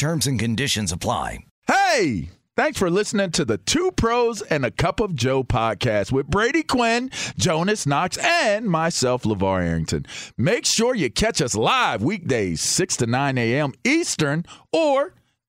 Terms and conditions apply. Hey! Thanks for listening to the Two Pros and a Cup of Joe podcast with Brady Quinn, Jonas Knox, and myself, LeVar Arrington. Make sure you catch us live weekdays, 6 to 9 a.m. Eastern or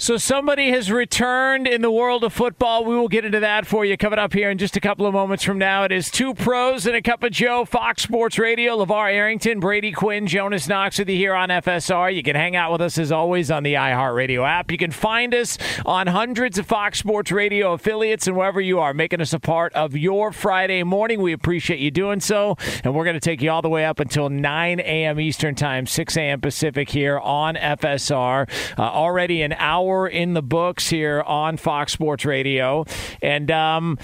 So somebody has returned in the world of football. We will get into that for you coming up here in just a couple of moments from now. It is two pros and a cup of Joe, Fox Sports Radio, LeVar Arrington, Brady Quinn, Jonas Knox with you here on FSR. You can hang out with us as always on the iHeartRadio app. You can find us on hundreds of Fox Sports Radio affiliates and wherever you are, making us a part of your Friday morning. We appreciate you doing so. And we're going to take you all the way up until 9 a.m. Eastern Time, 6 a.m. Pacific here on FSR. Uh, already an hour in the books here on Fox Sports Radio. And um,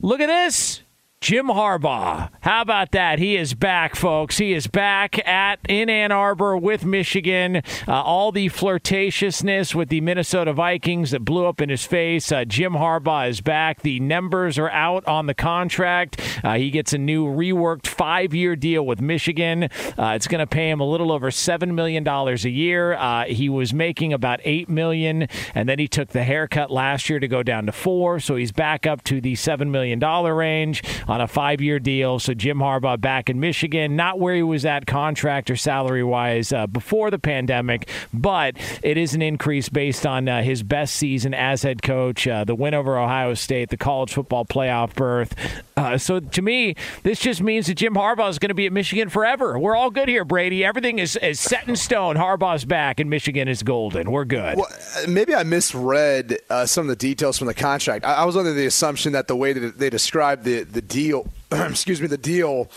look at this. Jim Harbaugh. How about that? He is back, folks. He is back at in Ann Arbor with Michigan. Uh, all the flirtatiousness with the Minnesota Vikings that blew up in his face. Uh, Jim Harbaugh is back. The numbers are out on the contract. Uh, he gets a new reworked five-year deal with Michigan. Uh, it's going to pay him a little over seven million dollars a year. Uh, he was making about eight million, and then he took the haircut last year to go down to four. So he's back up to the seven million dollar range on a five year deal. So Jim Harbaugh back in Michigan, not where he was at contract or salary wise uh, before the pandemic, but it is an increase based on uh, his best season as head coach, uh, the win over Ohio State, the college football playoff berth. Uh, so to me, this just means that Jim Harbaugh is going to be at Michigan forever. We're all good here, Brady. Everything is, is set in stone. Harbaugh's back, and Michigan is golden. We're good. Well, maybe I misread uh, some of the details from the contract. I, I was under the assumption that the way that they described the, the deal, excuse me, the deal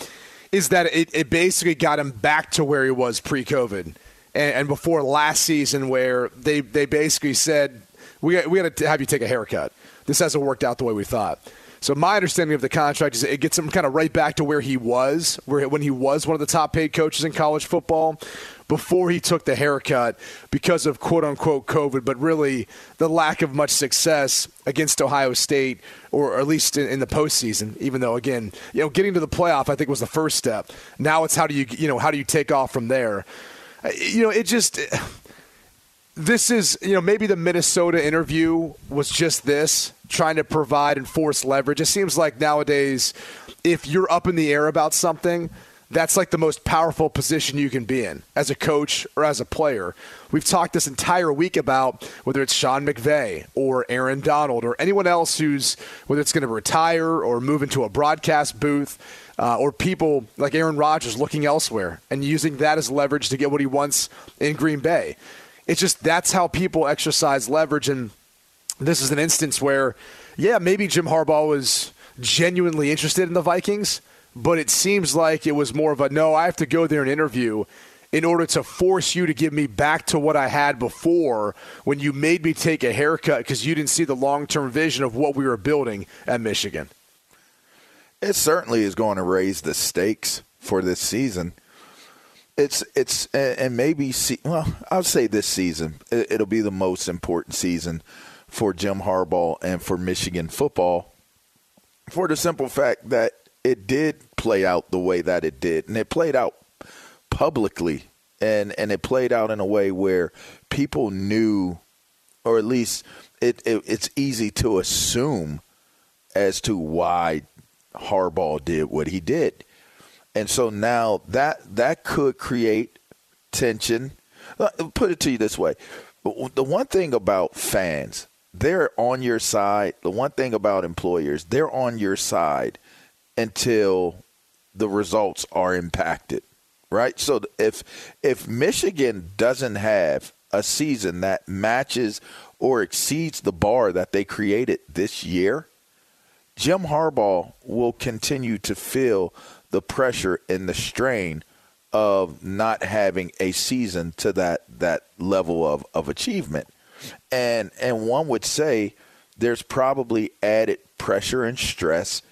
is that it, it basically got him back to where he was pre-COVID and, and before last season, where they they basically said we we got to have you take a haircut. This hasn't worked out the way we thought. So my understanding of the contract is it gets him kind of right back to where he was, where when he was one of the top paid coaches in college football before he took the haircut because of quote unquote COVID, but really the lack of much success against Ohio State, or at least in, in, the postseason. Even though, again, you know, getting to the playoff, I think was the first step. Now it's how do you, you know, how do you take off from there? Uh, you know, it just. Uh, this is, you know, maybe the Minnesota interview was just this, trying to provide and force leverage. It seems like nowadays, if you're up in the air about something, that's like the most powerful position you can be in as a coach or as a player. We've talked this entire week about whether it's Sean McVay or Aaron Donald or anyone else who's whether it's going to retire or move into a broadcast booth. Uh, or people like Aaron Rodgers looking elsewhere and using that as leverage to get what he wants in Green Bay. It's just that's how people exercise leverage. And this is an instance where, yeah, maybe Jim Harbaugh was genuinely interested in the Vikings, but it seems like it was more of a no, I have to go there and interview in order to force you to give me back to what I had before when you made me take a haircut because you didn't see the long term vision of what we were building at Michigan. It certainly is going to raise the stakes for this season. It's it's and maybe well, I'll say this season it'll be the most important season for Jim Harbaugh and for Michigan football for the simple fact that it did play out the way that it did, and it played out publicly, and and it played out in a way where people knew, or at least it, it it's easy to assume as to why Harbaugh did what he did, and so now that that could create tension. Uh, put it to you this way: the one thing about fans they're on your side. The one thing about employers, they're on your side until the results are impacted, right? So if if Michigan doesn't have a season that matches or exceeds the bar that they created this year, Jim Harbaugh will continue to feel the pressure and the strain of not having a season to that that level of, of achievement and and one would say there's probably added pressure and stress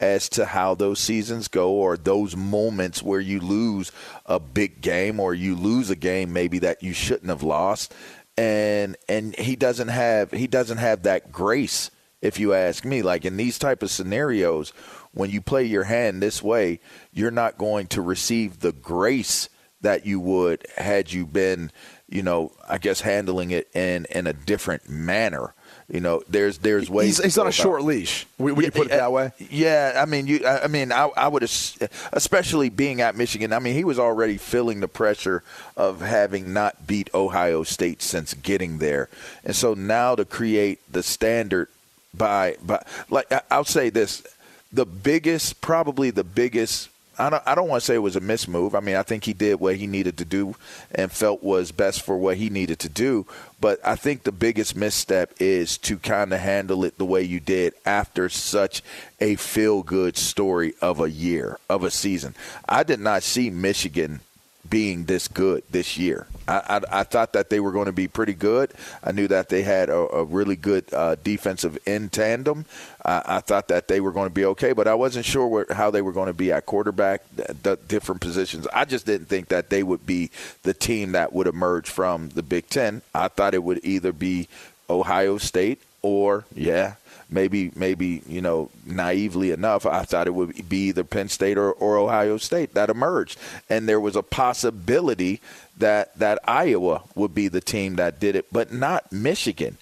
as to how those seasons go or those moments where you lose a big game or you lose a game maybe that you shouldn't have lost and and he doesn't have he doesn't have that grace if you ask me like in these type of scenarios when you play your hand this way you're not going to receive the grace that you would had you been you know, I guess handling it in in a different manner. You know, there's there's ways. He's, he's on a short leash. Would yeah, you put it that way? Yeah, I mean, you. I mean, I, I would, especially being at Michigan. I mean, he was already feeling the pressure of having not beat Ohio State since getting there, and so now to create the standard by by like I'll say this, the biggest, probably the biggest I don't, I don't want to say it was a mismove. I mean, I think he did what he needed to do and felt was best for what he needed to do. But I think the biggest misstep is to kind of handle it the way you did after such a feel good story of a year, of a season. I did not see Michigan being this good this year. I, I, I, thought that they were going to be pretty good. I knew that they had a, a really good uh, defensive in tandem. I, I, thought that they were going to be okay, but I wasn't sure where, how they were going to be at quarterback, the, the different positions. I just didn't think that they would be the team that would emerge from the Big Ten. I thought it would either be Ohio State or, yeah, maybe maybe you know naively enough i thought it would be either penn state or, or ohio state that emerged. And there was a possibility that that iowa would be the team that did it but not michigan.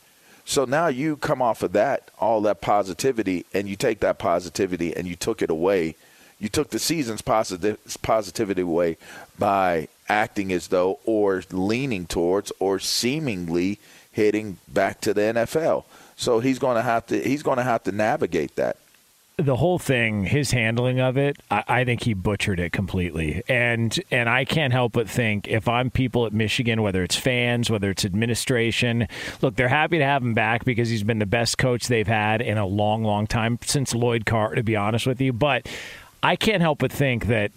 So now you come off of that all that positivity and you take that positivity and you took it away. You took the season's positive positivity away by acting as though or leaning towards or seemingly heading back to the NFL. So he's going to have to he's going to have to navigate that the whole thing, his handling of it, I, I, think he butchered it completely. And and I can't help but think if I'm people at Michigan, whether it's fans, whether it's administration, look, they're happy to have him back because he's been the best coach they've had in a long, long time since Lloyd Carr, to be honest with you. But I can't help but think that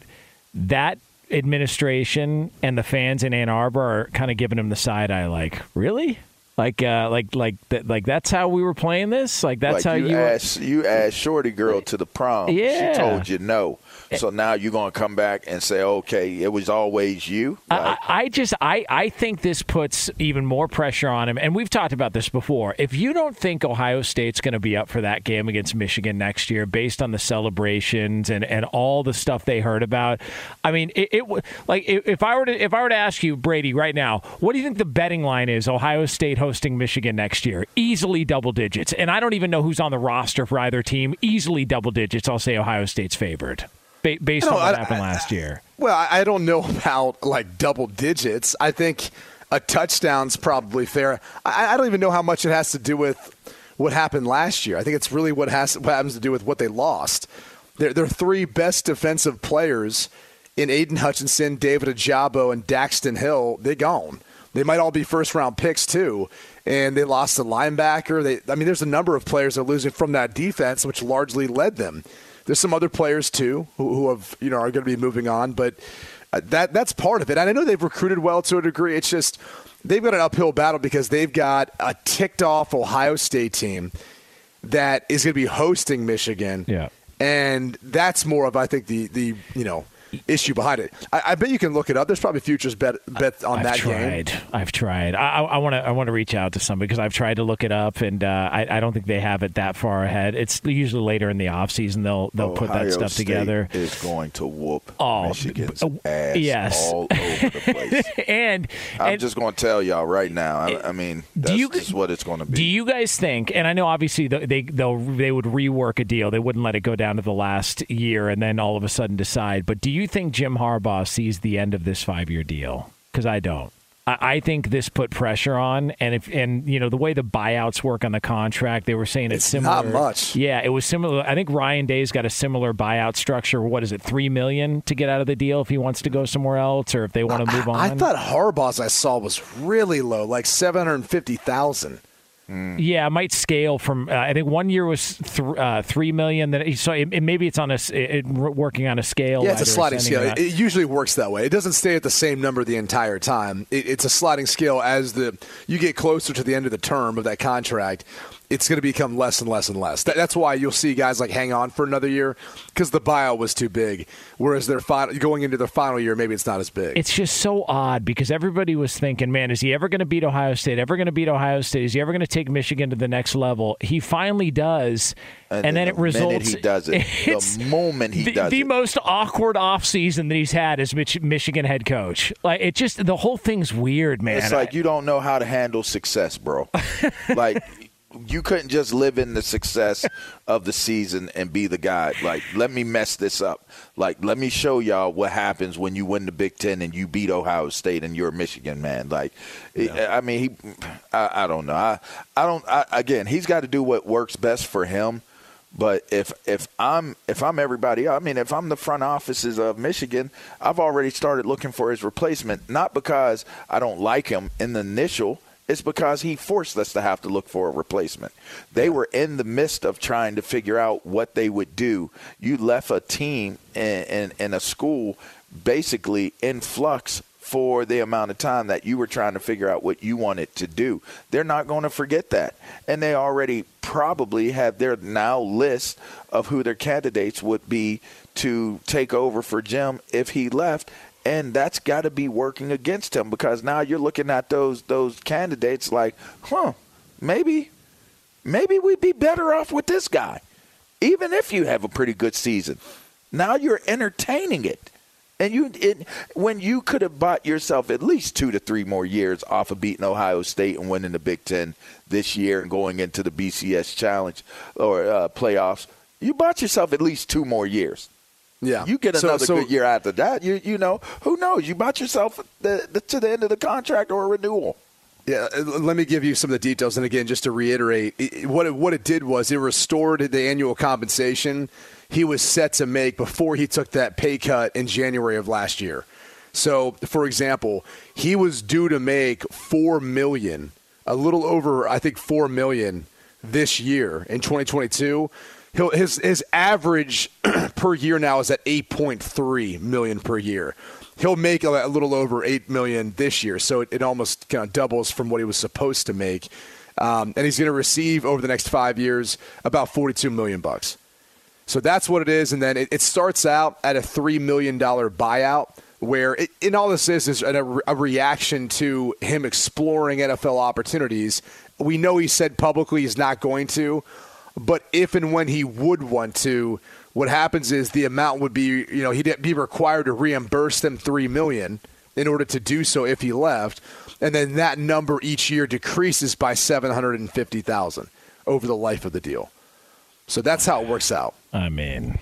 that administration and the fans in Ann Arbor are kind of giving him the side eye like, really? Like, uh, like, like, th- like that's how we were playing this. Like, that's like how you you asked you asked Shorty Girl to the prom. Yeah, she told you no. So now you're going to come back and say, okay, it was always you. Like, I, I just, I, I think this puts even more pressure on him. And we've talked about this before. If you don't think Ohio State's going to be up for that game against Michigan next year, based on the celebrations and, and all the stuff they heard about, I mean, it, it like if I were to if I were to ask you, Brady, right now, what do you think the betting line is? Ohio State hosting Michigan next year, easily double digits. And I don't even know who's on the roster for either team. Easily double digits. I'll say Ohio State's favored. Ba- based on what I- happened I- last year. Well, I don't know about like double digits. I think a touchdown's probably fair. I, I don't even know how much it has to do with what happened last year. I think it's really what has what happens to do with what they lost. Their their three best defensive players in Aidan Hutchinson, David Ojabo, and Daxton Hill. They gone. They might all be first round picks too. And they lost a linebacker. They, I mean, there's a number of players that are losing from that defense, which largely led them. There's some other players too who, who have you know are going to be moving on, but uh, that that's part of it. And I know they've recruited well to a degree. It's just they've got an uphill battle because they've got a ticked off Ohio State team that is going to be hosting Michigan. Yeah. and that's more of I think the the you know issue behind it. I, I bet you can look it up. There's probably futures bet bet on I've that tried. game. I've tried. I want to. I want to reach out to somebody because I've tried to look it up, and uh, I, I don't think they have it that far ahead. It's usually later in the off season they'll they'll put that stuff State together. Is going to whoop Oh, Michigan's b- ass yes. all over the place. and I'm and just going to tell y'all right now. I, I mean, that's you- just what it's going to be. Do you guys think? And I know obviously they they they'll, they would rework a deal. They wouldn't let it go down to the last year and then all of a sudden decide. But do you think Jim Harbaugh sees the end of this five year deal? Because I don't. I I think this put pressure on, and if and you know the way the buyouts work on the contract, they were saying it's, It's similar. not much. Yeah, it was similar. I think Ryan Day's got a similar buyout structure. What is it, three million to get out of the deal if he wants to go somewhere else, or if they want to move on? I thought Harbaugh's I saw was really low, like seven hundred fifty thousand. Yeah, it might scale from. Uh, I think one year was th- uh, three million. Then so it, it- maybe it's on a it, working on a scale. Yeah, it's a sliding scale. It, it usually works that way. It doesn't stay at the same number the entire time. It, it's a sliding scale as the you get closer to the end of the term of that contract. It's going to become less and less and less. That, that's why you'll see guys like hang on for another year because the buyout was too big. Whereas their final, going into their final year, maybe it's not as big. It's just so odd because everybody was thinking, man, is he ever going to beat Ohio State? Ever going to beat Ohio State? Is he ever going to take Michigan to the next level? He finally does, and, then the it results. He does it. the moment he the, does the it. most awkward offseason that he's had as Mich- Michigan head coach. Like it just the whole thing's weird, man. It's like you don't know how to handle success, bro. like you couldn't just live in the success of the season and be the guy. Like, let me mess this up. Like, let me show y'all what happens when you win the Big Ten and you beat Ohio State and you're a Michigan man. Like, I mean, he, I, I don't know. I, I don't. I, again, he's got to do what works best for him. But if if I'm if I'm everybody, I mean, if I'm the front offices of Michigan, I've already started looking for his replacement. Not because I don't like him in the initial. It's because he forced us to have to look for a replacement. They were in the midst of trying to figure out what they would do. You left a team and, in, in a school basically in flux for the amount of time that you were trying to figure out what you wanted to do. They're not going to forget that. And they already probably have their now list of who their candidates would be to take over for Jim if he left. And that's got to be working against him because now you're looking at those those candidates like, huh, maybe maybe we'd be better off with this guy, even if you have a pretty good season. Now you're entertaining it. And you, it, when you could have bought yourself at least two to three more years off of beating Ohio State and winning the Big Ten this year and going into the BCS Challenge or uh, playoffs, you bought yourself at least two more years. Yeah, You get another so- good year after that. You, you know, who knows? You bought yourself the, the, to the end of the contract or a renewal. Yeah, uh, let me give you some of the details. And again, just to reiterate, it, what it, what it did was it restored the annual compensation he was set to make before he took that pay cut in January of last year. So, for example, he was due to make four million, a little over, I think, four million this year in 2022. He'll, his his average per year now is at 8.3 million per year. He'll make a, little over eight million this year, so it, it almost kind of doubles from what he was supposed to make. Um, and he's going to receive over the next five years about 42 million bucks. So that's what it is, and then it, it starts out at a three million dollar buyout, where and all this is is a, a reaction to him exploring NFL opportunities. We know he said publicly he's not going to, but if and when he would want to, what happens is the amount would be you know he'd be required to reimburse them three million in order to do so if he left, and then that number each year decreases by seven hundred and fifty thousand over the life of the deal. So that's how it works out. I mean,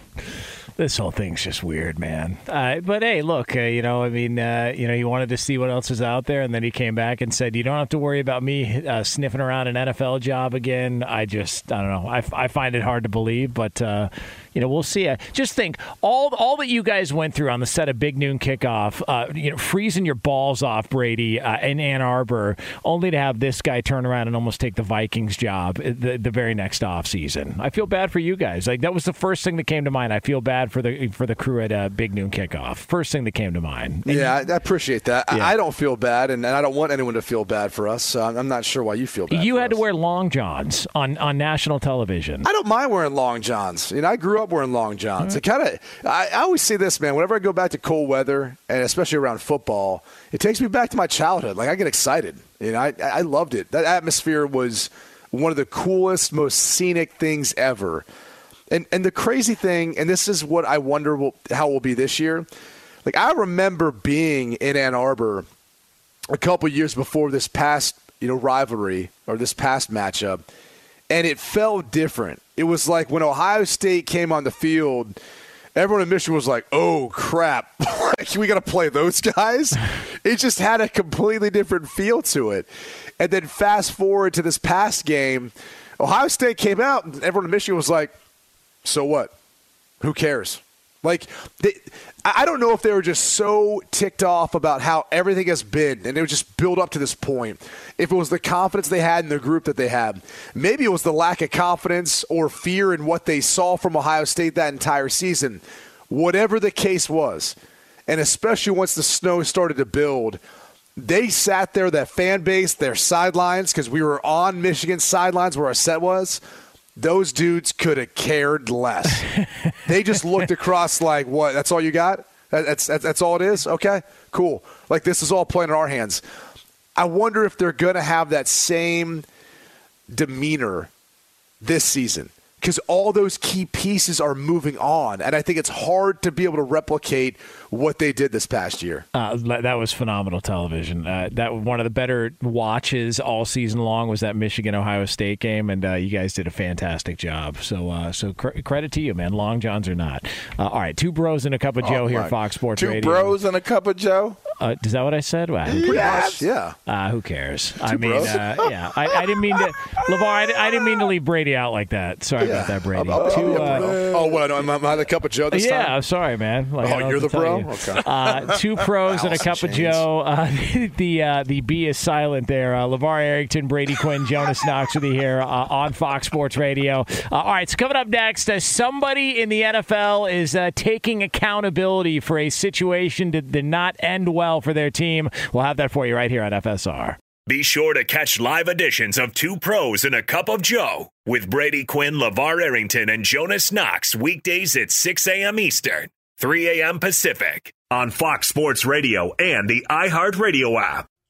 This whole thing's just weird, man. Uh, but hey, look, uh, you know, I mean, uh, you know, he wanted to see what else is out there, and then he came back and said, "You don't have to worry about me uh, sniffing around an NFL job again." I just, I don't know. I, I find it hard to believe, but uh, you know, we'll see. Uh, just think all all that you guys went through on the set of Big Noon Kickoff, uh, you know, freezing your balls off, Brady, uh, in Ann Arbor, only to have this guy turn around and almost take the Vikings job the, the very next offseason. I feel bad for you guys. Like that was the first thing that came to mind. I feel bad for the for the crew at uh, Big Noon Kickoff. First thing that came to mind. And Yeah, I, I appreciate that. Yeah. I, I don't feel bad, and, and I don't want anyone to feel bad for us. So I'm, not sure why you feel bad. you had to wear long johns on on national television. I don't mind wearing long johns. You know, I grew up wearing long johns. It kind of. I, I always say this, man. Whenever I go back to cold weather, and especially around football, it takes me back to my childhood. Like I get excited. You know, I, I loved it. That atmosphere was one of the coolest, most scenic things ever. And and the crazy thing, and this is what I wonder will, how it will be this year. Like I remember being in Ann Arbor a couple years before this past you know rivalry or this past matchup and it felt different it was like when ohio state came on the field everyone in michigan was like oh crap. We got to play those guys. It just had a completely different feel to it. And then fast forward to this past game ohio state came out and everyone in michigan was like so what? Who cares? Like, they, I don't know if they were just so ticked off about how everything has been, and it would just build up to this point. If it was the confidence they had in the group that they had, maybe it was the lack of confidence or fear in what they saw from Ohio State that entire season. Whatever the case was, and especially once the snow started to build, they sat there, that fan base, their sidelines, because we were on Michigan's sidelines where our set was. Those dudes could have cared less. they just looked across like, "What? That's all you got? That's, that's that's all it is? Okay, cool. Like this is all playing in our hands." I wonder if they're going to have that same demeanor this season because all those key pieces are moving on, and I think it's hard to be able to replicate what they did this past year. Uh, that was phenomenal television. Uh, that was one of the better watches all season long was that Michigan Ohio State game, and uh, you guys did a fantastic job. So, uh, so cr- credit to you, man. Long johns or not. Uh, all right, two bros and a cup of Joe Oh, here at Fox Sports Two Radio. bros and a cup of Joe. Uh, is that what I said? Wow. Pretty much, yeah. Uh, who cares? I mean, uh, yeah, I, I didn't mean to, Levar. I, I didn't mean to leave Brady out like that. Sorry about that, Brady. Oh, Two, yeah, uh, oh, what? Am I, am I the cup of Joe this yeah, time? I'm sorry, man. Like, Oh, you're the to bro? you. Okay. Uh, two pros and a Alice in cup of Joe. Uh, the uh, the B is silent there. Uh, Levar Arrington, Brady Quinn, Jonas Knox with you here uh, on Fox Sports Radio. Uh, all right, so coming up next, uh, somebody in the NFL is uh, taking accountability for a situation that did not end well for their team. We'll have that for you right here on FSR. Be sure to catch live editions of Two Pros and a Cup of Joe with Brady Quinn, LeVar Arrington, and Jonas Knox weekdays at 6 a.m. Eastern, 3 a.m. Pacific on Fox Sports Radio and the iHeartRadio app.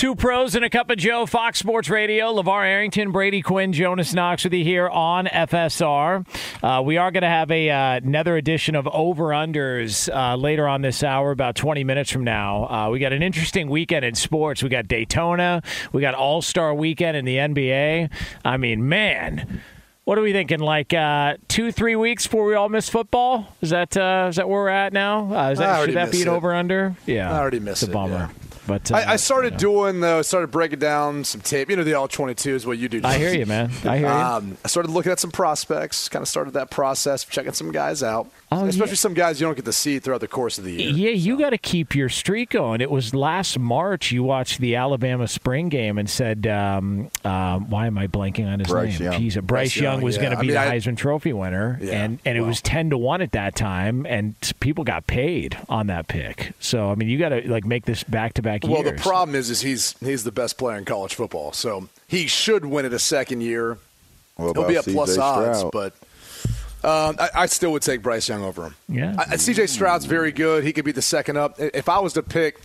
Two pros and a cup of Joe, Fox Sports Radio. LeVar Arrington, Brady Quinn, Jonas Knox with you here on FSR. Uh, we are going to have a, uh, another edition of Over Unders uh, later on this hour, about 20 minutes from now. Uh, we got an interesting weekend in sports. We got Daytona, we got All Star weekend in the NBA. I mean, man. What are we thinking? Like uh, two, three weeks before we all miss football? Is that uh, is that where we're at now? Uh, is that, should that be an over under? Yeah, I already miss it's it, a bummer. yeah. But uh, I, I started you know. doing though. I started breaking down some tape. You know, the all twenty two is what you do. I hear you, man. I hear you. Um, I started looking at some prospects. Kind of started that process, of checking some guys out. Oh, especially yeah. some guys you don't get to see throughout the course of the year. Yeah, you got to keep your streak going. It was last March you watched the Alabama spring game and said, um, um, "Why am I blanking on his Bryce name?" Young. Jeez, Bryce, Bryce Young, Young, was yeah. going to I be mean, the I- Heisman Trophy winner, Yeah, and and it was ten to one at that time, and people got paid on that pick. So I mean, you got to like make this back to back years. Well, the problem is, is he's he's the best player in college football, so he should win it a second year. What He'll be about at plus CJ odds, Stroud? but um, I, I still would take Bryce Young over him. Yeah. I, C.J. Stroud's very good. He could be the second up. If I was to pick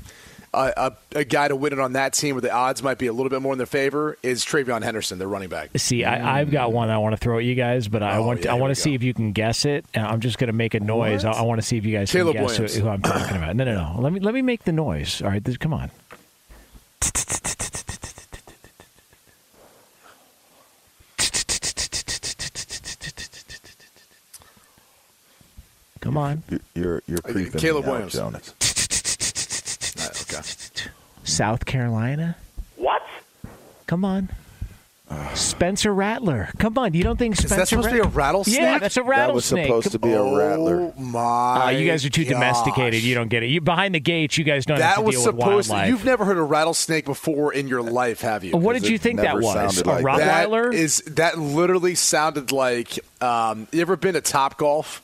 a, a, a guy to win it on that team where the odds might be a little bit more in their favor, is TreVeyon Henderson, their running back. See, I, I've got one I want to throw at you guys, but I Oh, want yeah, I want to see go. if you can guess it. And I'm just going to make a noise. I, I want to see if you guys Caleb can guess who, who I'm talking about. No, no, no. Let me let me make the noise. All right, this, come on. Come on. You- You're you're creeping Caleb me out, Williams. Jonas. okay. South Carolina. What? Come on. Spencer Rattler. Come on, you don't think Spencer? Rattler? Is that supposed to be a rattlesnake? Yeah, that's a rattlesnake. That was supposed to be a rattler. Oh my! Uh, you guys are too gosh. domesticated. You don't get it. You behind the gates. You guys don't have That to was deal with supposed. to wildlife. You've never heard a rattlesnake before in your life, have you? what did you think that was? sounded a like that. Rottweiler? That is that literally sounded like. Um, you ever been to Top Golf?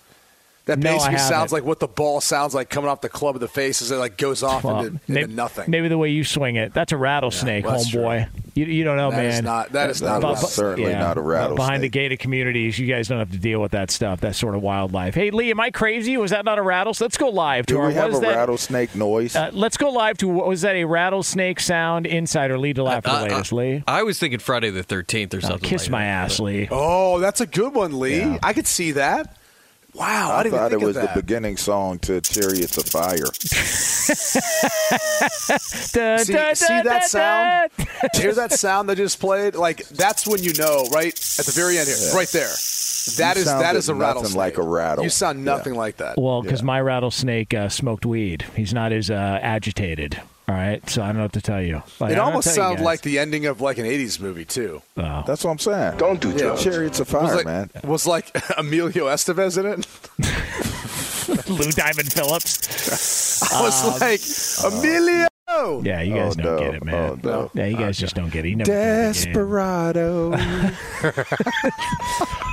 That No, basically sounds haven't. like what the ball sounds like coming off the club of the face as it like goes off Well, into, maybe, into nothing. Maybe the way you swing it. That's a rattlesnake, well, homeboy. You, you don't know, That man. is not. That is That not. a was rattlesnake. certainly not a rattlesnake. Behind the gated communities, you guys don't have to deal with that stuff. That sort of wildlife. Hey, Lee, am I crazy? Was that not a rattlesnake? Let's go live to Do our. we have a that? rattlesnake noise? Uh, let's go live to what was that? A rattlesnake sound insider Lee DeLaff for the Uh, uh, latest. Lee, I was thinking Friday the 13th or Oh, something. kiss like my that. ass, Lee. Oh, that's a good one, Lee. Yeah. I could see that. Wow, I, I didn't thought even it was the beginning song to Chariots of Fire. Da, See, da, see da, that da, sound? da. Hear that sound that just played? Like that's when you know, right at the very end here, right there. That You is that sounded is a nothing rattlesnake. like a rattle. You sound Yeah. nothing like that. Well, because my rattlesnake uh, smoked weed. He's not as uh, agitated. All right, so I don't know what to tell you. Like, it almost tell you sounded like the ending of like an '80s movie too. Oh. That's what I'm saying. Don't do Yeah. drugs. Chariots of It was Fire, like, man. Was like Emilio Estevez in it. Lou Diamond Phillips. I was um, like Emilio. Yeah, you guys Oh, don't no. get it, man. Oh, no. Yeah, you guys just don't get it. You never played the game. Desperado.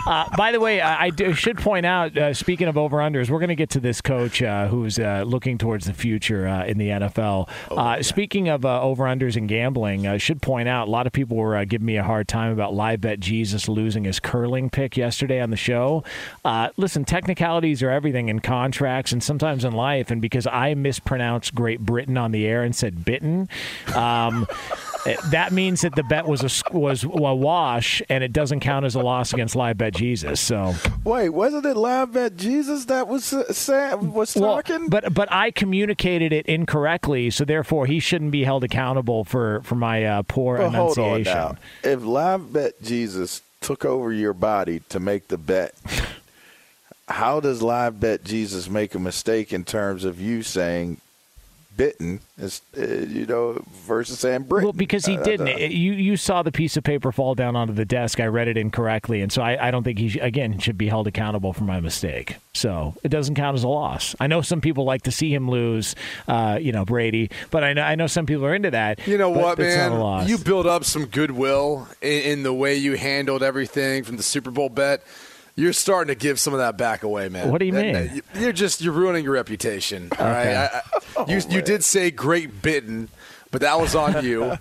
Uh, by the way, I, I do, should point out, uh, speaking of over unders, we're going to get to this coach uh, who's uh, looking towards the future uh, in the NFL. uh, Speaking of uh, over unders and gambling, I should point out a lot of people were uh, giving me a hard time about live bet Jesus losing his curling pick yesterday on the show. Uh, listen, technicalities are everything in contracts and sometimes in life, and because I mispronounced Great Britain on the air and said bitten. Um, that means that the bet was a was a wash, and it doesn't count as a loss against live bet Jesus. So, Wait, wasn't it live bet Jesus that was uh, was well, talking? but but I communicated it incorrectly, so therefore he shouldn't be held accountable for for my uh, poor But enunciation. If live bet Jesus took over your body to make the bet, how does live bet Jesus make a mistake in terms of you saying bitten, is, uh, you know, versus saying Britain? Well, because he Uh, didn't. uh, you you saw the piece of paper fall down onto the desk. I read it incorrectly, and so I, I don't think he sh- again should be held accountable for my mistake. So it doesn't count as a loss. I know some people like to see him lose, uh, you know, Brady, but I know I know some people are into that. You know what, man? Not a loss. You build up some goodwill in, in the way you handled everything from the Super Bowl bet. You're starting to give some of that back away, man. What do you That- mean? that- You're just you're ruining your reputation. All right. Okay. I, I, you oh, you did say great bitten, but that was on you.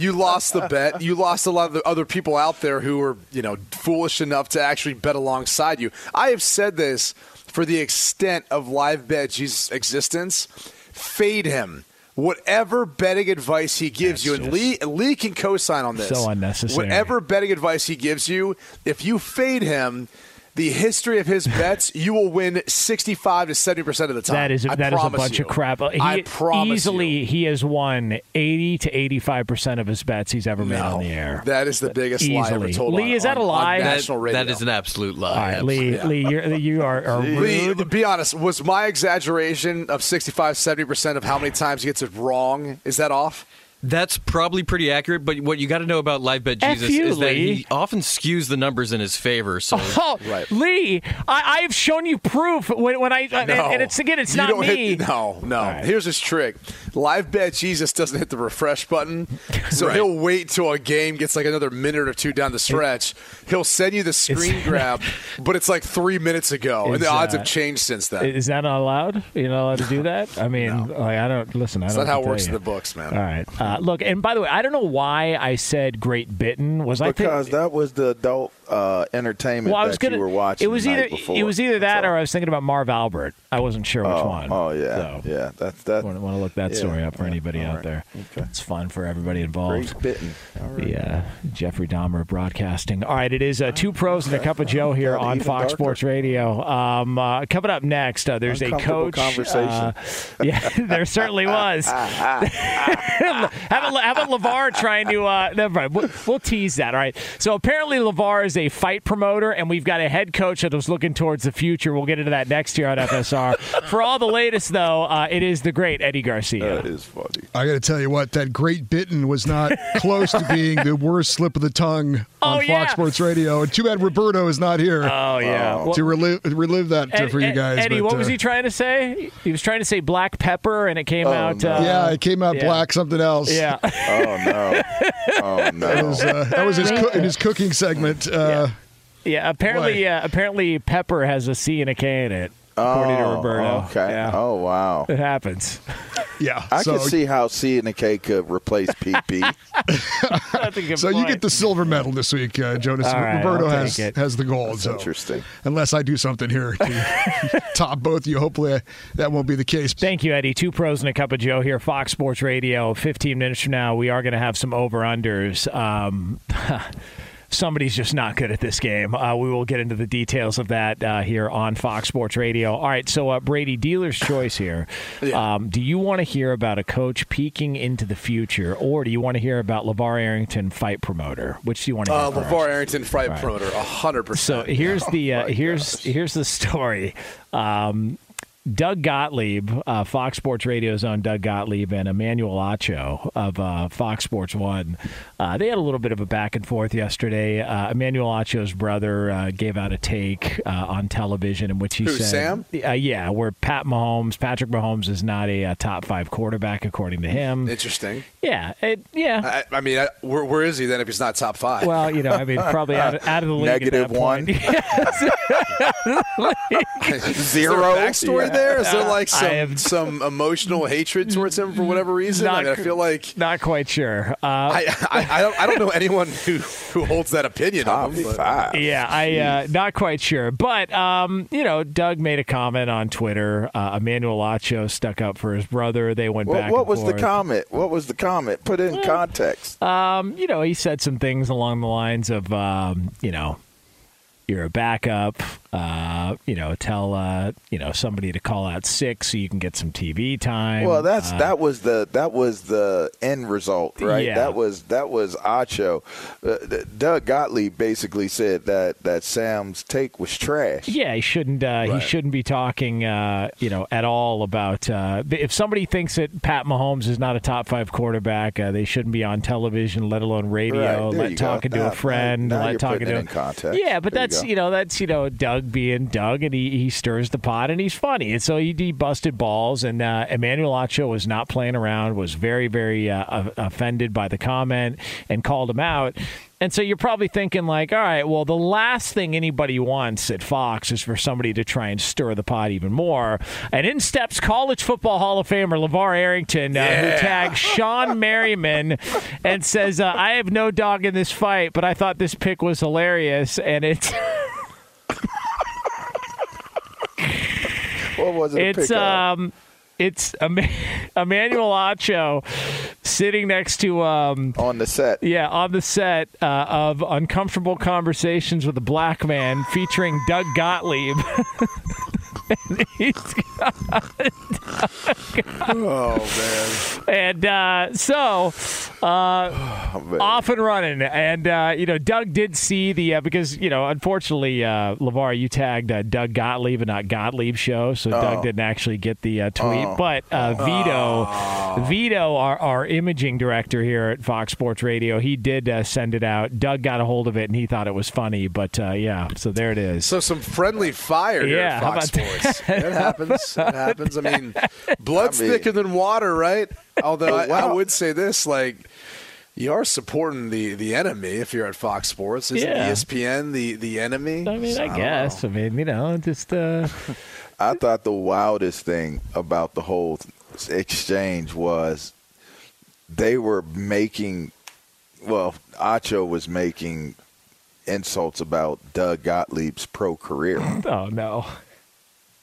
you lost the bet. You lost a lot of the other people out there who were you know foolish enough to actually bet alongside you. I have said this for the extent of live bet Jesus' existence. Fade him. Whatever betting advice he gives That's you, and Lee Lee can co-sign on this. so unnecessary. Whatever betting advice he gives you, if you fade him, the history of his bets, you will win sixty-five to seventy percent of the time. That is I that is a bunch you. of crap. Uh, he, I promise easily you. he has won eighty to eighty five percent of his bets he's ever made No, on the air. That is the biggest lie ever Easily. told. Lee, on- is that on- a lie? on That- national radio. That is an absolute lie. All right, Lee, Absolutely. Lee, you're, you are, are Lee, rude. be honest. Was my exaggeration of 65, 70 percent of how many times he gets it wrong? Is that off? That's probably pretty accurate, but what you got to know about live bet Jesus you, is that Lee. he often skews the numbers in his favor. So Oh, Right. Lee, I, I've shown you proof when, when I and, and it's again, it's You not me. Hit, no, no. right. Here's his trick. Live bet Jesus doesn't hit the refresh button, so Right. he'll wait till a game gets like another minute or two down the stretch. He'll send you the screen grab, but it's like three minutes ago, and It's, the odds uh, have changed since then. Is that not allowed? You're not allowed to do that. I mean, like, I don't listen. I It's don't not how it works to in the books, man. All right. Uh, Uh, look, and by the way, I don't know why I said Great Britain. Was I because that was the adult uh, entertainment well, I was that gonna. you were watching. it was the either it was either that all. or I was thinking about Marv Albert. I wasn't sure which oh, one. Oh yeah, So, yeah. That's that. Want, want to look that yeah, story up for yeah, anybody out right. there. Okay. It's fun for everybody involved. Great bitten. Right. The uh, Jeffrey Dahmer broadcasting. All right, it is uh, two pros and a cup of Joe here on Fox darker. Sports Radio. Um, uh, coming up next, uh, there's a coach. conversation. yeah, there certainly was. how about how about Levar trying to? Uh, never mind. We'll, we'll tease that. All right. So apparently Levar is is a fight promoter, and we've got a head coach that was looking towards the future. We'll get into that next year on FSR. For all the latest, though, uh, it is the great Eddie Garcia. That is funny. I got to tell you what, that great bitten was not close to being the worst slip of the tongue on Oh, Fox yeah. Sports Radio. And too bad Roberto is not here Oh yeah. Well, to relive, relive that uh, Ed- for you guys. Eddie, but, what was uh, he trying to say? He was trying to say black pepper, and it came out. no. Uh, yeah, it came out yeah. black something else. Yeah. Oh no. Oh That no. was, uh, that was his co- in his cooking segment. Uh, yeah. Apparently, uh, apparently, pepper has a C and a K in it, according to Oh, Roberto. Okay. Yeah. Oh wow. It happens. yeah. I so, can see how C and a K could replace PP. That's a good So you get the silver medal this week, uh, Jonas. All right, Roberto has it. has the gold. so Interesting. unless I do something here to top both of you, hopefully I, that won't be the case. Thank you, Eddie. Two pros and a cup of Joe here, Fox Sports Radio. 15 minutes from now, we are going to have some over unders. Um, somebody's just not good at this game. Uh, we will get into the details of that uh, here on Fox Sports Radio. All right, so uh, Brady, dealer's choice here. Um, do you want to hear about a coach peeking into the future, or do you want to hear about LaVar Arrington, fight promoter? Which do you want to hear Uh, first? LaVar Arrington, fight promoter, hundred percent. So here's the uh, here's here's the story. Um, Doug Gottlieb, uh, Fox Sports Radio's own Doug Gottlieb, and Emmanuel Acho of uh, Fox Sports One. Uh, they had a little bit of a back and forth yesterday. Uh, Emmanuel Acho's brother uh, gave out a take uh, on television in which he Who, said, Sam? Uh, "Yeah, where Pat Mahomes, Patrick Mahomes, is not a, uh top five quarterback according to him. Interesting. yeah, it, yeah." I, I mean, I, where, where is he then if he's not top five? well, you know, I mean, probably out of, out of the league. at that one. Zero. Is a backstory there? Is there like some have- some emotional hatred towards him for whatever reason? I, mean, I feel like Not quite sure. Uh, I, I, I don't I don't know anyone who, who holds that opinion Top of him. but- five. yeah, I uh, not quite sure, but um, you know, Doug made a comment on Twitter. Uh, Emmanuel Acho stuck up for his brother. They went What, back. what and was the comment? What was the comment? Put it in context. Um, you know, he said some things along the lines of, um, you know, you're a backup. Uh, you know, tell uh, you know somebody to call out sick so you can get some TV time. Well, that's Uh, that was the that was the end result, right? Yeah. That was that was Acho. Uh, Doug Gottlieb basically said that that Sam's take was trash. Yeah, he shouldn't. Uh, He shouldn't be talking, uh, you know, at all about. Uh, if somebody thinks that Pat Mahomes is not a top five quarterback, uh, they shouldn't be on television, let alone radio. Right, let you go. talking to Now- a friend, now let talking to in context. Yeah, but There that's go. you know that's you know Doug being Doug, and he, he stirs the pot, and he's funny, and so he, he busted balls, and uh, Emmanuel Acho was not playing around, was very very uh, offended by the comment, and called him out. And so you're probably thinking, like, all right, well, the last thing anybody wants at Fox is for somebody to try and stir the pot even more. And in steps College Football Hall of Famer LaVar Arrington, uh, who tags Shawne Merriman and says, uh, I have no dog in this fight, but I thought this pick was hilarious. And it's. What was it? It's um, it's Em- Emmanuel Acho sitting next to um, on the set. yeah, on the set uh, of Uncomfortable Conversations with a Black Man featuring Doug Gottlieb. And he's Oh man. and uh, so uh, Oh, off and running. And uh, you know, Doug did see the uh, because you know, unfortunately, uh, LaVar, you tagged uh, Doug Gottlieb and not Gottlieb show, so Doug didn't actually get the uh, tweet. But uh, Vito, Vito, our, our imaging director here at Fox Sports Radio, he did uh, send it out. Doug got a hold of it and he thought it was funny. But uh, yeah, so there it is. So some friendly fire here Yeah, at how Fox about Sports. it happens. It happens. I mean, blood's I mean- thicker than water, right? Although I, I would say this, like you are supporting the the enemy if you're at Fox Sports. Isn't E Yeah. ESPN the the enemy? I mean, I don't guess. I mean, you know, just uh, I thought the wildest thing about the whole exchange was they were making, well, Acho was making insults about Doug Gottlieb's pro career. oh no.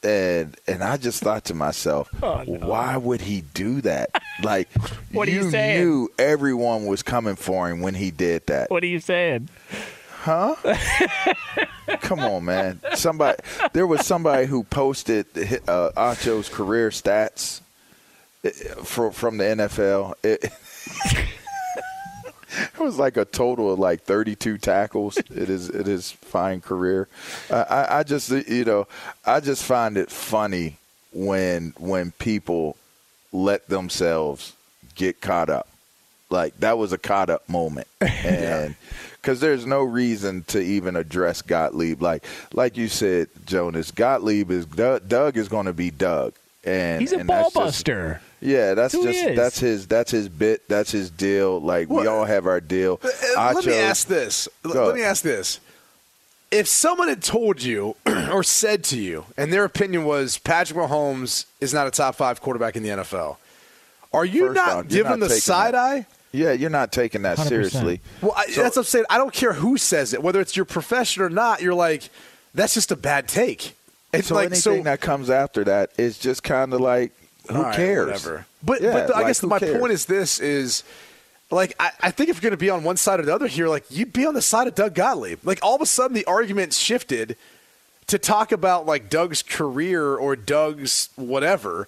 And and I just thought to myself, Oh, no. why would he do that? Like, What are you you saying? knew everyone was coming for him when he did that. What are you saying? Huh? Come on, man. Somebody, there was somebody who posted uh, Acho's career stats uh, for, from the NFL. It, it was like a total of like 32 tackles It is it is fine career. Uh, I, I just you know I just find it funny when when people let themselves get caught up. Like that was a caught up moment, and because there's no reason to even address Gottlieb. Like like you said, Jonas, Gottlieb is Doug, Doug is going to be Doug, and He's a and ball that's just- buster. Yeah, that's That's who he just is. that's his that's his bit. That's his deal. Like we all have our deal. Uh, Let me ask this. L- Let me ask this. If someone had told you or said to you, and their opinion was Patrick Mahomes is not a top five quarterback in the NFL, are you First not giving the side that- eye? Yeah, you're not taking that 100%. seriously. Well, I, that's what I'm saying. I don't care who says it, whether it's your profession or not. You're like, that's just a bad take. It's so like anything so. that comes after that is just kind of like who right, cares? Whatever. But Yeah, but the- I guess my cares? point is this: is like I, I think if you're going to be on one side or the other here, like you'd be on the side of Doug Gottlieb. Like all of a sudden, the argument shifted to talk about like Doug's career or Doug's whatever,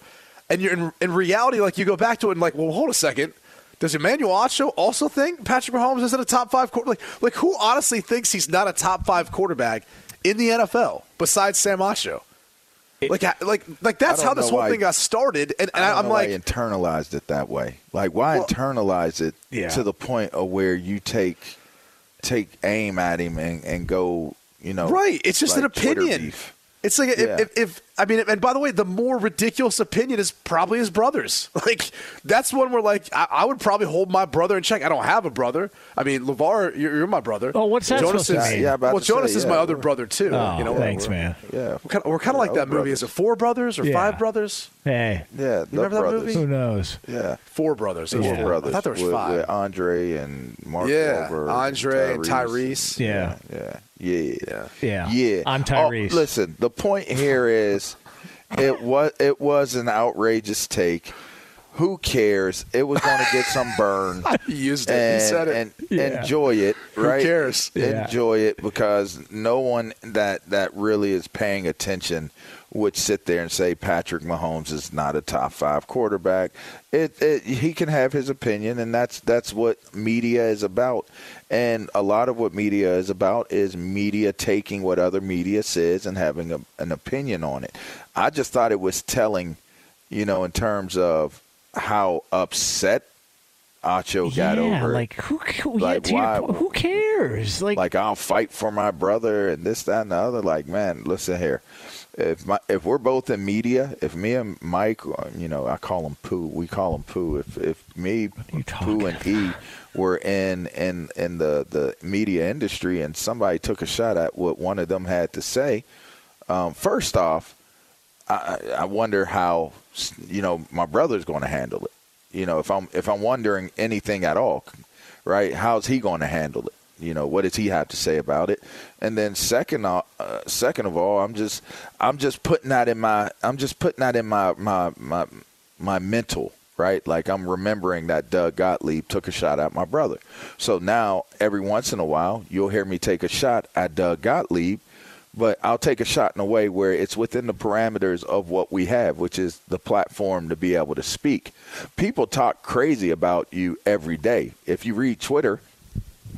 and you're in, in reality, like you go back to it and like, well, hold a second. Does Emmanuel Acho also think Patrick Mahomes isn't a top five quarterback? Like, like who honestly thinks he's not a top five quarterback in the NFL besides Sam Like, I- like, like that's how this whole why- thing got started, and, and I I don't I'm know like, internalized it that way. Like why Well- internalize it Yeah. to the point of where you take take aim at him and, and go, you know, Right. It's just an like Twitter opinion. It's like if, Yeah. if, if I mean, and by the way, the more ridiculous opinion is probably his brother's. Like that's one where like I, I would probably hold my brother in check. I don't have a brother. I mean, LaVar, you're, you're my brother. Oh, what's that Jonas supposed to mean? Yeah, well, to say, Jonas is my other brother too. Oh, you know, thanks, we're, man. Yeah, We're kind of, we're kind of like We're that movie. Is it Four Brothers or Yeah. Five Brothers? Hey, yeah. The remember that movie? who knows? Yeah, Four Brothers. the Yeah. brothers. I thought there was with, five. with Andre and Mark. Yeah, Wahlberg Andre and Tyrese. Yeah. Yeah, yeah, Yeah. Yeah. yeah. I'm Oh, Tyrese. listen, the point here is, it was it was an outrageous take. Who cares? It was going to get some burn. He used it. and, he said it. and Yeah. enjoy it. Right? cares? Yeah. Enjoy it because no one that that really is paying attention would sit there and say Patrick Mahomes is not a top five quarterback. It, it he can have his opinion, and that's that's what media is about. And a lot of what media is about is media taking what other media says and having a, an opinion on it. I just thought it was telling, you know, in terms of how upset Acho got yeah, over it. like who? who yeah, Like, to why- who cares? Like, like I'll fight for my brother and this, that, and the other. Like, man, listen here. If my if we're both in media, if me and Mike, uh, you know, I call him Pooh. We call him Pooh. If if me, Pooh, and E were in in in the the media industry, and somebody took a shot at what one of them had to say, um, first off, I, I wonder how you know my brother's going to handle it. You know, if I'm if I'm wondering anything at all, right? How's he going to handle it? You know, what does he have to say about it? And then second, uh, uh, second of all, I'm just I'm just putting that in my I'm just putting that in my my my my mental right? Like I'm remembering that Doug Gottlieb took a shot at my brother. So now every once in a while, you'll hear me take a shot at Doug Gottlieb, but I'll take a shot in a way where it's within the parameters of what we have, which is the platform to be able to speak. People talk crazy about you every day. If you read Twitter,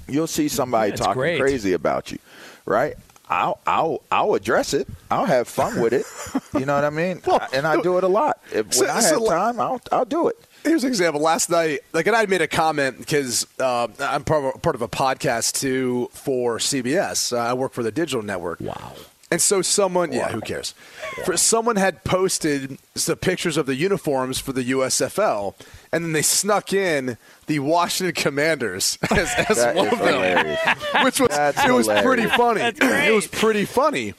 you'll see somebody That's talking great. crazy about you, right? I'll I'll I'll address it. I'll have fun with it. You know what I mean? and I do it a lot. If, So- when I so have time, I'll I'll do it. Here's an example. Last night, like, and I made a comment because uh, I'm part of, a, part of a podcast too for CBS. Uh, I work for the digital network. wow. And so someone, yeah, who cares? For someone had posted the pictures of the uniforms for the USFL, and then they snuck in the Washington Commanders as, as one of them, which was That's it was hilarious. pretty funny. It was pretty funny.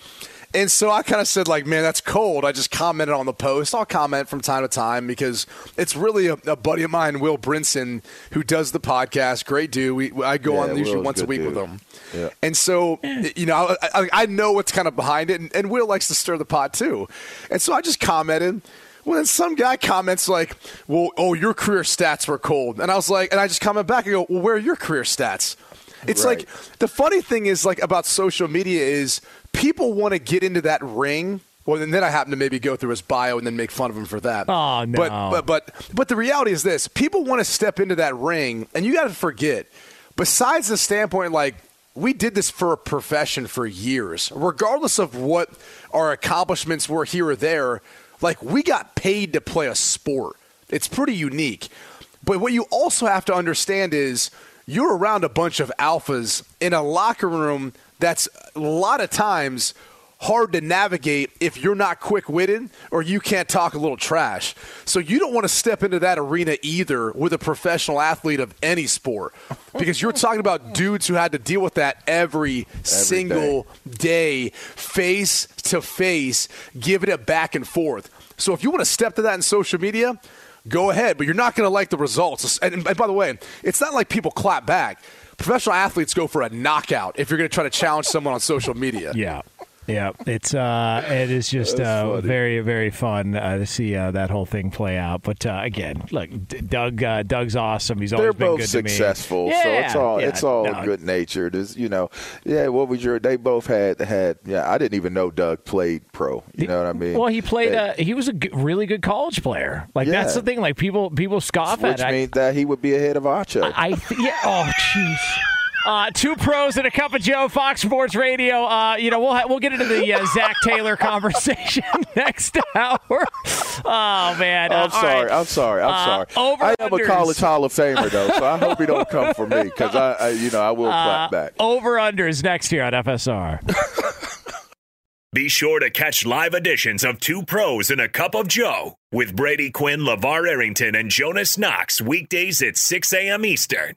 And so I kind of said, like, man, that's cold. I just commented on the post. I'll comment from time to time because it's really a, a buddy of mine, Will Brinson, who does the podcast. Great dude. We, I go Yeah, on usually Will's once a week dude. with him. Yeah. And so, you know, I, I, I know what's kind of behind it, and, and Will likes to stir the pot too. And so I just commented. Well, then some guy comments like, "Well, oh, your career stats were cold," and I was like, and I just comment back and go, "Well, where are your career stats?" It's Right. like the funny thing is like about social media is people want to get into that ring. Well, and then I happen to maybe go through his bio and then make fun of him for that. Oh, no. But but but but the reality is this: people want to step into that ring, and you got to forget besides the standpoint, like we did this for a profession for years, regardless of what our accomplishments were here or there. Like we got paid to play a sport. It's pretty unique. But what you also have to understand is you're around a bunch of alphas in a locker room that's a lot of times hard to navigate if you're not quick witted or you can't talk a little trash. So you don't want to step into that arena either with a professional athlete of any sport because you're talking about dudes who had to deal with that every, single day, face to face, giving it back and forth. So if you want to step to that in social media, go ahead, but you're not going to like the results. And, and by the way, it's not like people clap back. Professional athletes go for a knockout if you're going to try to challenge someone on social media. Yeah. Yeah, it's uh, it is just uh, very very fun uh, to see uh, that whole thing play out. But uh, again, look, D- Doug uh, Doug's awesome. He's They're always been both good to me. successful, Yeah, so it's all yeah, it's all no. good natured. Is you know, yeah. What was your? They both had had. Yeah, I didn't even know Doug played pro. You know what I mean? Well, he played. They- Uh, he was a g- really good college player. Like that's the thing. Like people people scoff which at. it. means that he would be ahead of Acho. I, I th- yeah. Oh, jeez. Uh, two pros and a cup of Joe, Fox Sports Radio. Uh, you know, we'll ha- we'll get into the uh, Zac Taylor conversation next hour. Oh man, Uh, I'm sorry. right. I'm sorry. I'm Uh, sorry. over I am a college Hall of Famer though, so I hope he don't come for me because I, I, you know, I will clap back. Over unders next year on FSR. Be sure to catch live editions of Two Pros and a Cup of Joe with Brady Quinn, LaVar Arrington, and Jonas Knox weekdays at 6 a.m. Eastern,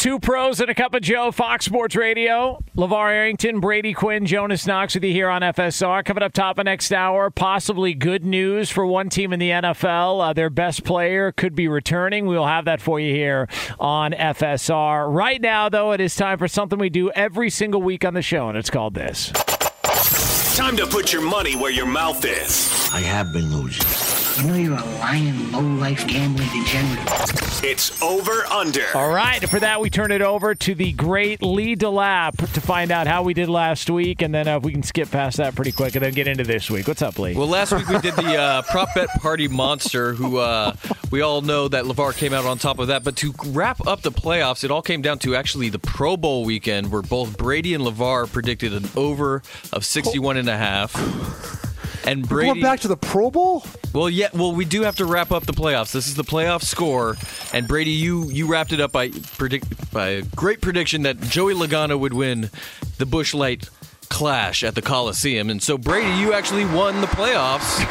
Two pros and a cup of Joe, Fox Sports Radio. LaVar Arrington, Brady Quinn, Jonas Knox with you here on FSR. Coming up top of next hour, possibly good news for one team in the NFL. Uh, their best player could be returning. We will have that for you here on FSR. Right now, though, it is time for something we do every single week on the show, and it's called this. Time to put your money where your mouth is. I have been losing. You know you're a lying, low-life gambling degenerate. It's over under. All right, for that, we turn it over to the great Lee DeLapp to find out how we did last week, and then uh, we can skip past that pretty quick and then get into this week. What's up, Lee? Well, last week we did the uh, prop bet party monster, who uh, we all know that LaVar came out on top of that. But to wrap up the playoffs, it all came down to actually the Pro Bowl weekend, where both Brady and LaVar predicted an over of 61 and a half. And We're Brady going back to the Pro Bowl? Well, yeah. Well, we do have to wrap up the playoffs. This is the playoff score, and Brady, you you wrapped it up by predict by a great prediction that Joey Logano would win the Busch Light Clash at the Coliseum, and so Brady, you actually won the playoffs.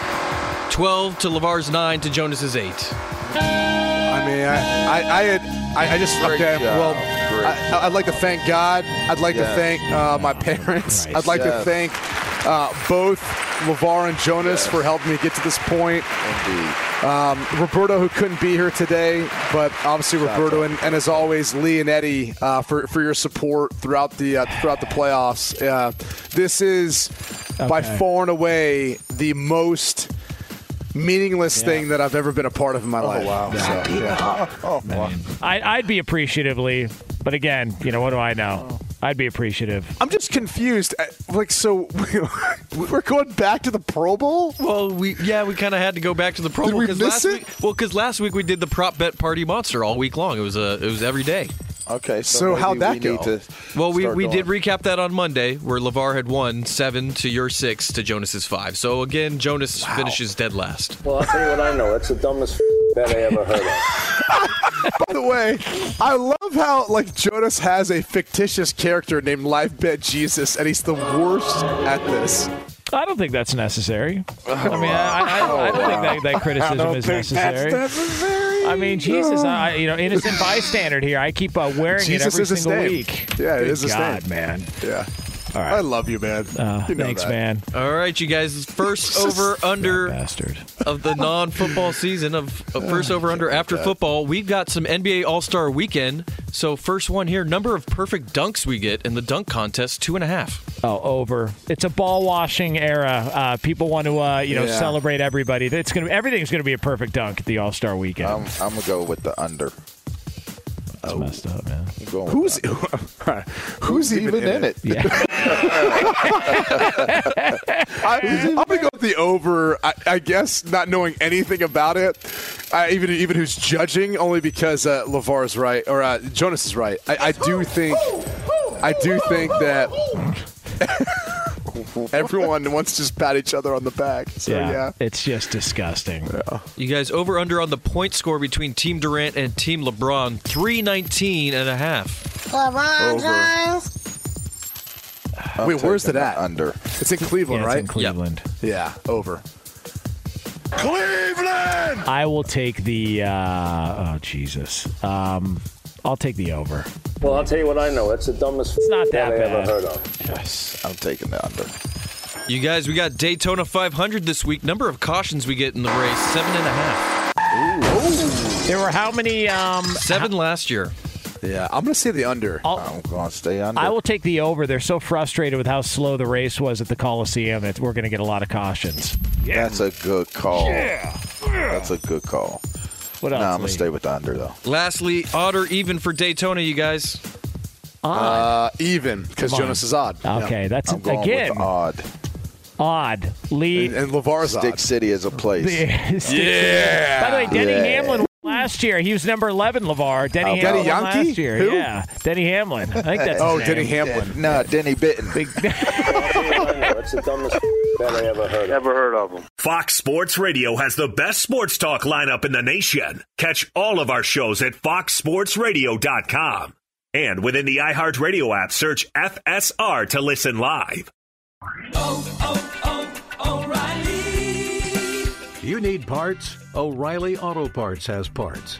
Twelve to Lavar's nine to Jonas's eight. I mean, I, I, I had, I, I just okay. Well, Great. I, I'd like to thank God. I'd like to thank uh, my parents. I'd like to thank uh, both Lavar and Jonas for helping me get to this point. Indeed. Um, Roberto, who couldn't be here today, but obviously Roberto and, and as always Lee and Eddie uh, for for your support throughout the uh, throughout the playoffs. Uh, this is by far and away the most meaningless thing that I've ever been a part of in my life. wow. So, yeah. Oh, wow. I, I'd be appreciative, Lee, but again, you know, what do I know? I'd be appreciative. I'm just confused. Uh, Like, so we're going back to the Pro Bowl? Well, we yeah, we kind of had to go back to the Pro Did Bowl we because miss last it? week. Well, because last week we did the prop bet party monster all week long. It was a it was every day. Okay. So, So how'd that we go? Need to Well, we, we going. did recap that on Monday, where Lavar had won seven to your six to Jonas's five. So again, Jonas finishes dead last. Well, I'll tell you what I know. That's the dumbest bet I ever heard of. By the way, I love how like Jonas has a fictitious character named Live Bet Jesus, and he's the worst at this. I don't think that's necessary. I mean, I, I, I don't think that, that criticism is necessary. I mean, Jesus, I, you know, innocent bystander here. I keep uh, wearing Jesus it every is his single name. week. Yeah, it Good is his God, name. man. Yeah. All right. I love you, man. Uh, You know thanks, that. man. All right, you guys. First over under Bastard. of the non-football season of, of first over under after football. We've got some NBA All Star Weekend. So first one here, number of perfect dunks we get in the dunk contest, two and a half. Oh, over. It's a ball washing era. Uh, people want to, uh, you know, Yeah. celebrate everybody. It's gonna, everything's going to be a perfect dunk at the All Star Weekend. I'm, I'm gonna go with the under. That's messed up, man. Who's who's even, in it? Yeah. I, am gonna go with the over. I, I guess not knowing anything about it, uh, even even who's judging, only because uh, LaVar is right or uh, Jonas is right. I, I do think, I do think that everyone wants to just pat each other on the back. So yeah, yeah. it's just disgusting. You guys over under on the point score between Team Durant and Team LeBron 319 and a half. LeBron Over. James. I'm Wait, where's taking it at? Under. It's in Cleveland, Yeah, it's right? in Cleveland. Yeah, over. Cleveland. I will take the. Uh, oh Jesus. Um, I'll take the over. Well, I'll tell you what I know. It's the dumbest It's not bet that I ever heard of. Yes, I'm taking the under. You guys, we got Daytona 500 this week. Number of cautions we get in the race seven and a half. Ooh. There were how many? Um, Seven last year. Yeah, I'm gonna say the under. I'm going to stay under. I will take the over. They're so frustrated with how slow the race was at the Coliseum that we're going to get a lot of cautions. Yeah. That's a good call. Yeah. That's a good call. What No, else? I'm gonna Lee? stay with the under though. Lastly, odd or even for Daytona, you guys. Uh, even because Jonas is odd. Okay, that's I'm going again with odd. odd. Lee. And, and LaVar's Stick odd. City is a place. Yeah. By the way, Denny Yeah. Hamlin last year. He was number 11, LaVar. Denny Oh, Hamlin Denny last year. Who? Yeah, Denny Hamlin. I think that's Oh, his Denny name. Hamlin. No, Denny Bitten. I'll tell you what I know. It's the dumbest bet I ever heard of. Never heard of them. Fox Sports Radio has the best sports talk lineup in the nation. Catch all of our shows at foxsportsradio.com. And within the iHeartRadio app, search FSR to listen live. Oh, oh, oh, O'Reilly! You need parts? O'Reilly Auto Parts has parts.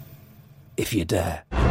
if you dare.